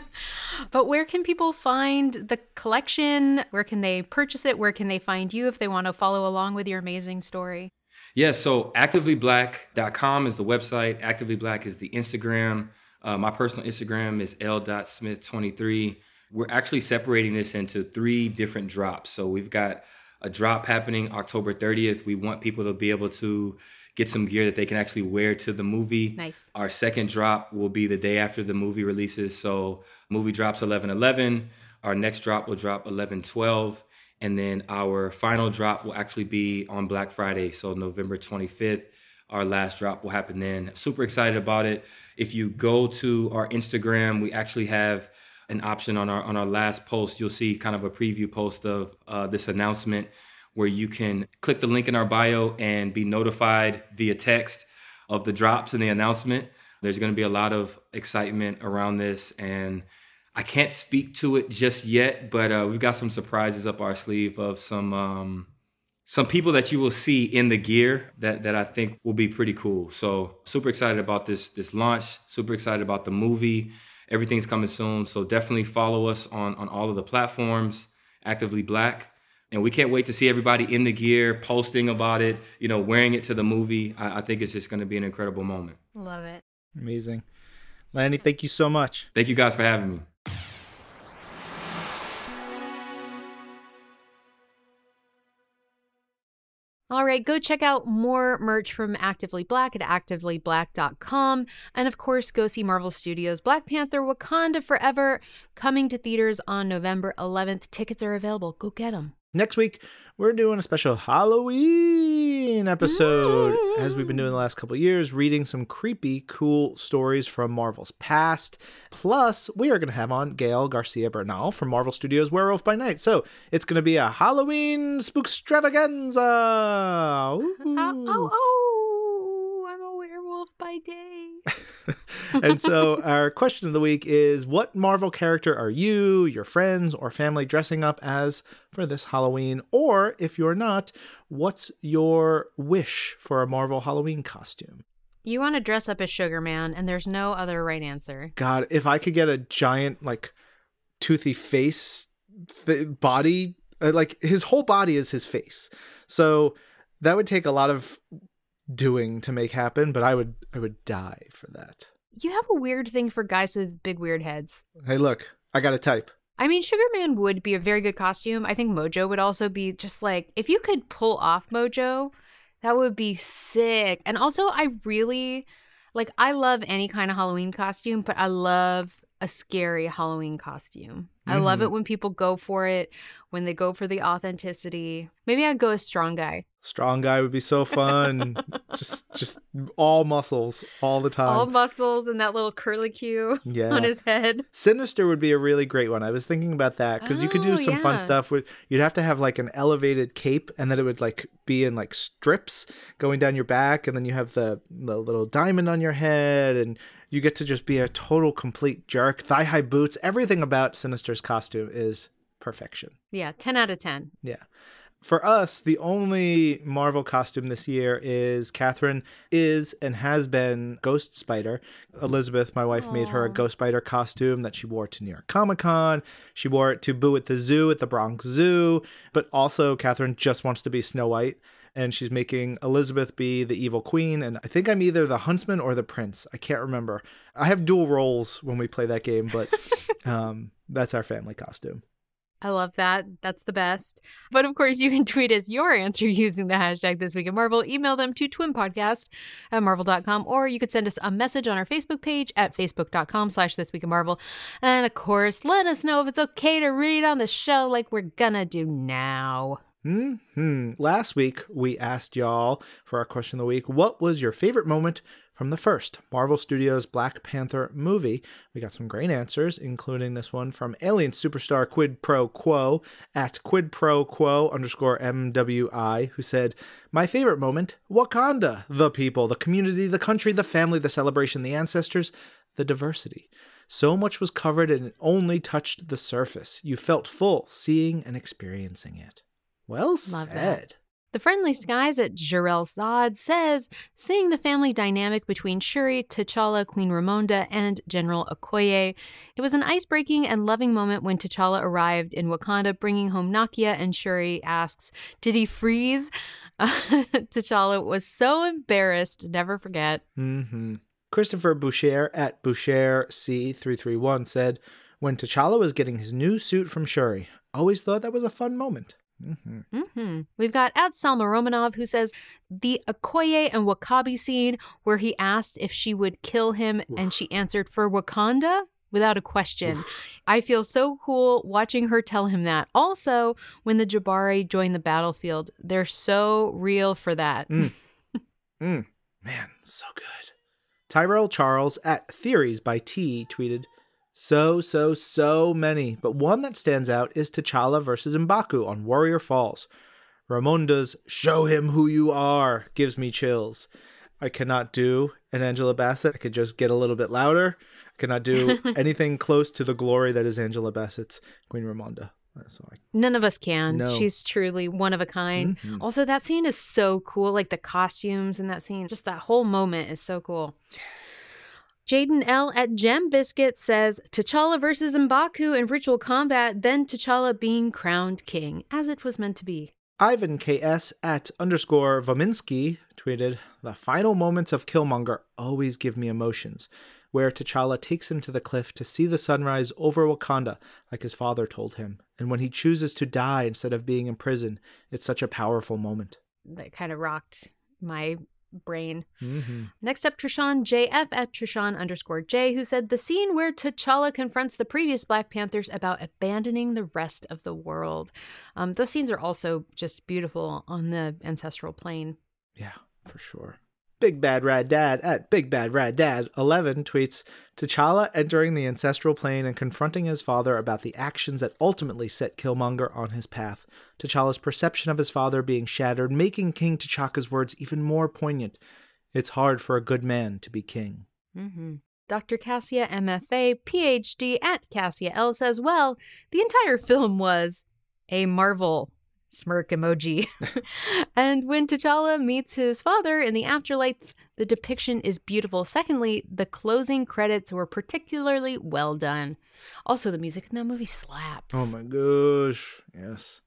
but where can people find the collection? Where can they purchase it? Where can they find you if they want to follow along with your amazing story? Yeah, so activelyblack.com is the website. Actively Black is the Instagram. Uh, my personal Instagram is l.smith23. We're actually separating this into three different drops. So we've got a drop happening October 30th. We want people to be able to get some gear that they can actually wear to the movie. Nice. Our second drop will be the day after the movie releases. So movie drops 11 11. Our next drop will drop 11 12. And then our final drop will actually be on Black Friday. So November 25th, our last drop will happen then. Super excited about it. If you go to our Instagram, we actually have an option on our on our last post. You'll see kind of a preview post of uh, this announcement where you can click the link in our bio and be notified via text of the drops and the announcement. There's going to be a lot of excitement around this, and I can't speak to it just yet, but uh, we've got some surprises up our sleeve of some um, some people that you will see in the gear that that I think will be pretty cool. So super excited about this this launch. Super excited about the movie. Everything's coming soon, so definitely follow us on on all of the platforms. Actively Black. And we can't wait to see everybody in the gear, posting about it, you know, wearing it to the movie. I, I think it's just going to be an incredible moment. Love it. Amazing. Lanny, thank you so much. Thank you guys for having me. All right, go check out more merch from Actively Black at activelyblack.com. And of course, go see Marvel Studios' Black Panther Wakanda Forever coming to theaters on November 11th. Tickets are available. Go get them. Next week, we're doing a special Halloween episode, as we've been doing the last couple years, reading some creepy, cool stories from Marvel's past. Plus, we are going to have on Gael Garcia Bernal from Marvel Studios' Werewolf by Night. So it's going to be a Halloween spookstravaganza. Uh, oh, oh, oh, I'm a werewolf by day. and so our question of the week is what Marvel character are you, your friends, or family dressing up as for this Halloween? Or if you're not, what's your wish for a Marvel Halloween costume? You want to dress up as Sugar Man, and there's no other right answer. God, if I could get a giant, like, toothy face th- body, uh, like, his whole body is his face. So that would take a lot of doing to make happen, but I would I would die for that. You have a weird thing for guys with big weird heads. Hey, look, I got a type. I mean, Sugar Man would be a very good costume. I think Mojo would also be just like if you could pull off Mojo, that would be sick. And also, I really like I love any kind of Halloween costume, but I love a scary Halloween costume. I love it mm-hmm. when people go for it, when they go for the authenticity. Maybe I'd go a strong guy. Strong guy would be so fun. just just all muscles all the time. All muscles and that little curlicue yeah. on his head. Sinister would be a really great one. I was thinking about that because you could do Oh, some fun stuff. With you'd have to have like an elevated cape, and then it would like be in like strips going down your back, and then you have the the little diamond on your head, and you get to just be a total complete jerk. Thigh high boots. Everything about Sinister's costume is perfection. Yeah, 10 out of 10. Yeah. For us, the only Marvel costume this year is Catherine is and has been Ghost Spider. Elizabeth, my wife, made her a Ghost Spider costume that she wore to New York Comic Con. She wore it to Boo at the Zoo at the Bronx Zoo. But also, Catherine just wants to be Snow White. And she's making Elizabeth be the evil queen. And I think I'm either the huntsman or the prince. I can't remember. I have dual roles when we play that game, but um, that's our family costume. I love that. That's the best. But of course, you can tweet us your answer using the hashtag This Week in Marvel. Email them to twinpodcast at marvel.com, or you could send us a message on our Facebook page at facebook.com slash This Week in Marvel. And of course, let us know if it's okay to read on the show like we're gonna do now. Hmm. Last week we asked y'all for our question of the week. What was your favorite moment from the first Marvel Studios Black Panther movie? We got some great answers, including this one from Alien Superstar Quid Pro Quo at Quid Pro Quo underscore MWI, who said, "My favorite moment: Wakanda, the people, the community, the country, the family, the celebration, the ancestors, the diversity." So much was covered and it only touched the surface. You felt full seeing and experiencing it. Well Love that. said. The Friendly Skies at Jarell Zod says, seeing the family dynamic between Shuri, T'Challa, Queen Ramonda, and General Okoye, it was an ice-breaking and loving moment when T'Challa arrived in Wakanda, bringing home Nakia, and Shuri asks, "Did he freeze?" T'Challa was so embarrassed. Never forget. hmm Christopher Boucher at Boucher C331 said, When T'Challa was getting his new suit from Shuri, always thought that was a fun moment. Hmm hmm We've got at Salma Romanov who says the Okoye and W'Kabi scene where he asked if she would kill him and she answered for Wakanda without a question. I feel so cool watching her tell him that. Also, when the Jabari join the battlefield, they're so real for that. Mm. Mm. Man, so good. Tyrell Charles at Theories by T tweeted, So, so, so many, but one that stands out is T'Challa versus M'Baku on Warrior Falls. Ramonda's Show Him Who You Are gives me chills. I cannot do an Angela Bassett. I could just get a little bit louder. I cannot do anything close to the glory that is Angela Bassett's Queen Ramonda. I, None of us can. No. She's truly one of a kind. Mhm. Also, that scene is so cool. Like the costumes in that scene, just that whole moment is so cool. Jaden L at Gem Biscuit says T'Challa versus M'Baku in ritual combat, then T'Challa being crowned king, as it was meant to be. Ivan KS at underscore Vominsky tweeted, The final moments of Killmonger always give me emotions, where T'Challa takes him to the cliff to see the sunrise over Wakanda, like his father told him. And when he chooses to die instead of being in prison, it's such a powerful moment. That kind of rocked my brain. Mm-hmm. Next up, Trishan JF at Trishan underscore J, who said the scene where T'Challa confronts the previous Black Panthers about abandoning the rest of the world. Um, those scenes are also just beautiful on the ancestral plane. Yeah, for sure. Big Bad Rad Dad at Big Bad Rad Dad 11 tweets T'Challa entering the ancestral plane and confronting his father about the actions that ultimately set Killmonger on his path. T'Challa's perception of his father being shattered, making King T'Chaka's words even more poignant. It's hard for a good man to be king. Mm-hmm. Dr. Cassia MFA, PhD at Cassia L says, well, the entire film was a marvel. Smirk emoji. and when T'Challa meets his father in the afterlife, the depiction is beautiful. Secondly, the closing credits were particularly well done. Also, the music in that movie slaps. Oh my gosh. Yes.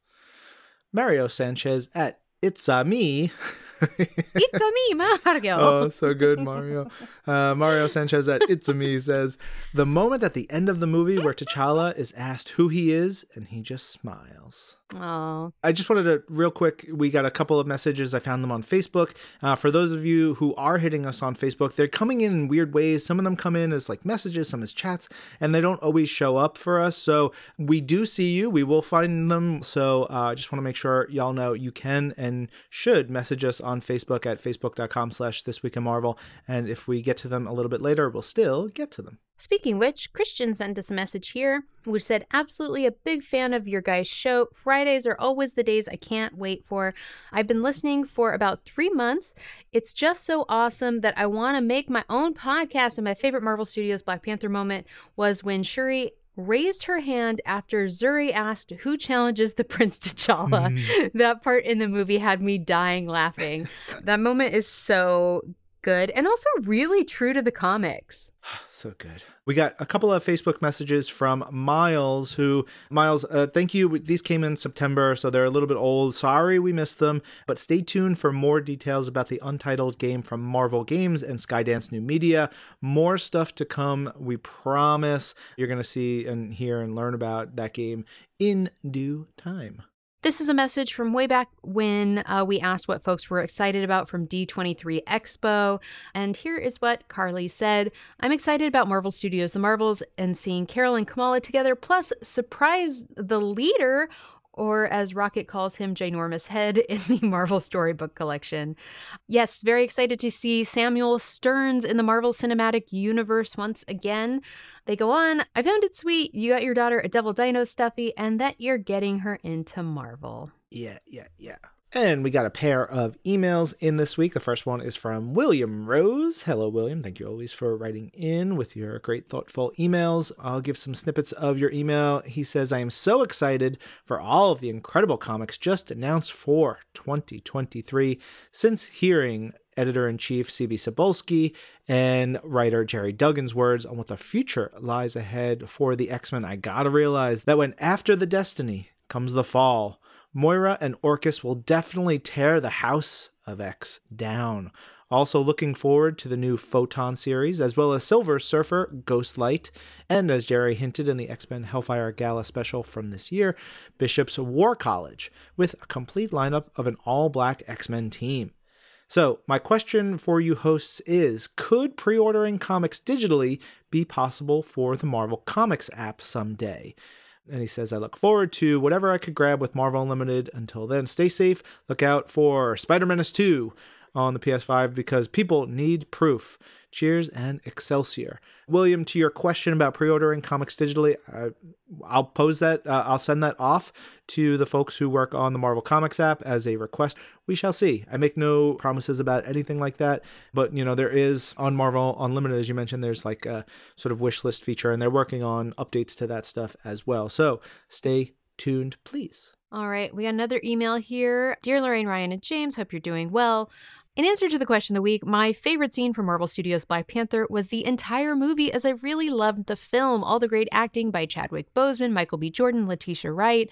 Mario Sanchez at It's a Me. It's a me, Mario. oh, so good, Mario. Uh, Mario Sanchez at It's a Me says the moment at the end of the movie where T'Challa is asked who he is and he just smiles. Oh, I just wanted to real quick. We got a couple of messages. I found them on Facebook. Uh, for those of you who are hitting us on Facebook, they're coming in in weird ways. Some of them come in as like messages, some as chats, and they don't always show up for us. So we do see you. We will find them. So uh, I just want to make sure y'all know you can and should message us on Facebook at facebook.com slash this week in Marvel. And if we get to them a little bit later, we'll still get to them. Speaking which, Christian sent us a message here which said, Absolutely a big fan of your guys' show. Fridays are always the days I can't wait for. I've been listening for about three months. It's just so awesome that I want to make my own podcast. And my favorite Marvel Studios Black Panther moment was when Shuri raised her hand after Zuri asked who challenges the Prince T'Challa. Mm. that part in the movie had me dying laughing. that moment is so good and also really true to the comics. So good. We got a couple of Facebook messages from Miles, who, Miles, uh, thank you. These came in September, so they're a little bit old. Sorry we missed them, but stay tuned for more details about the untitled game from Marvel Games and Skydance New Media. More stuff to come, we promise. You're going to see and hear and learn about that game in due time. This is a message from way back when uh, we asked what folks were excited about from D23 Expo. And here is what Carly said I'm excited about Marvel Studios, the Marvels, and seeing Carol and Kamala together, plus surprise the leader. Or as Rocket calls him, Ginormous Head in the Marvel Storybook Collection. Yes, very excited to see Samuel Stearns in the Marvel Cinematic Universe once again. They go on, I found it sweet. You got your daughter a Devil Dino stuffy, and that you're getting her into Marvel. Yeah, yeah, yeah. And we got a pair of emails in this week. The first one is from William Rose. Hello, William. Thank you always for writing in with your great, thoughtful emails. I'll give some snippets of your email. He says, I am so excited for all of the incredible comics just announced for 2023 since hearing editor in chief C.B. Cebulski and writer Gerry Duggan's words on what the future lies ahead for the X Men. I gotta realize that when after the destiny comes the fall, Moira and Orchis will definitely tear the House of X down. Also, looking forward to the new Photon series, as well as Silver Surfer, Ghostlight, and as Gerry hinted in the X Men Hellfire Gala special from this year, Bishop's War College, with a complete lineup of an all black X Men team. So, my question for you hosts is Could pre ordering comics digitally be possible for the Marvel Comics app someday? And he says, I look forward to whatever I could grab with Marvel Unlimited. Until then, stay safe. Look out for Spider Menace 2 on the PS5 because people need proof. Cheers and Excelsior. William, to your question about pre ordering comics digitally, I, I'll pose that, uh, I'll send that off to the folks who work on the Marvel Comics app as a request. We shall see. I make no promises about anything like that, but you know, there is on Marvel Unlimited, as you mentioned, there's like a sort of wish list feature, and they're working on updates to that stuff as well. So stay tuned, please. All right, we got another email here. Dear Lorraine, Ryan, and James, hope you're doing well. In answer to the question of the week, my favorite scene from Marvel Studios' Black Panther was the entire movie, as I really loved the film. All the great acting by Chadwick Boseman, Michael B. Jordan, Letitia Wright,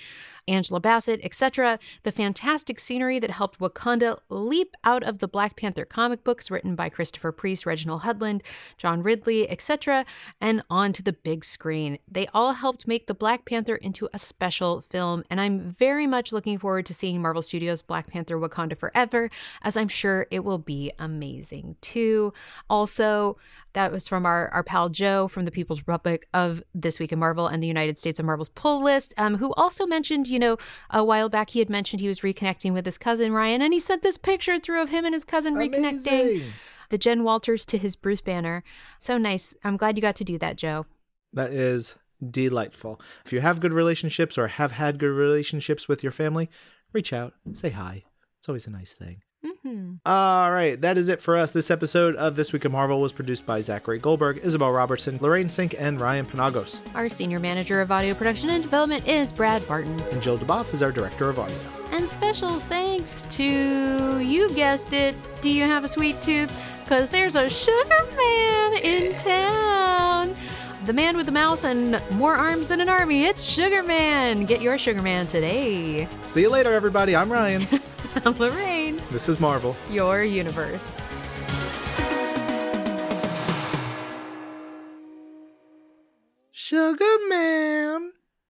Angela Bassett, etc. The fantastic scenery that helped Wakanda leap out of the Black Panther comic books written by Christopher Priest, Reginald Hudlin, John Ridley, etc., and onto the big screen. They all helped make the Black Panther into a special film, and I'm very much looking forward to seeing Marvel Studios' Black Panther Wakanda Forever, as I'm sure it will be amazing too. Also, that was from our, our pal Joe from the People's Republic of This Week in Marvel and the United States of Marvel's pull list, um, who also mentioned, you know, a while back he had mentioned he was reconnecting with his cousin Ryan, and he sent this picture through of him and his cousin reconnecting. The Jen Walters to his Bruce Banner. So nice. I'm glad you got to do that, Joe. That is delightful. If you have good relationships or have had good relationships with your family, reach out, say hi. It's always a nice thing. Mm-hmm. All right, that is it for us. This episode of This Week of Marvel was produced by Zachary Goldberg, Isabel Robertson, Lorraine Sink, and Ryan Penagos. Our senior manager of audio production and development is Brad Barton. And Jill DuBoff is our director of audio. And special thanks to, you guessed it, do you have a sweet tooth? Because there's a sugar man in town. The man with the mouth and more arms than an army. It's Sugar Man. Get your Sugar Man today. See you later, everybody. I'm Ryan. I'm Lorraine. this is Marvel. Your universe. Sugar Man.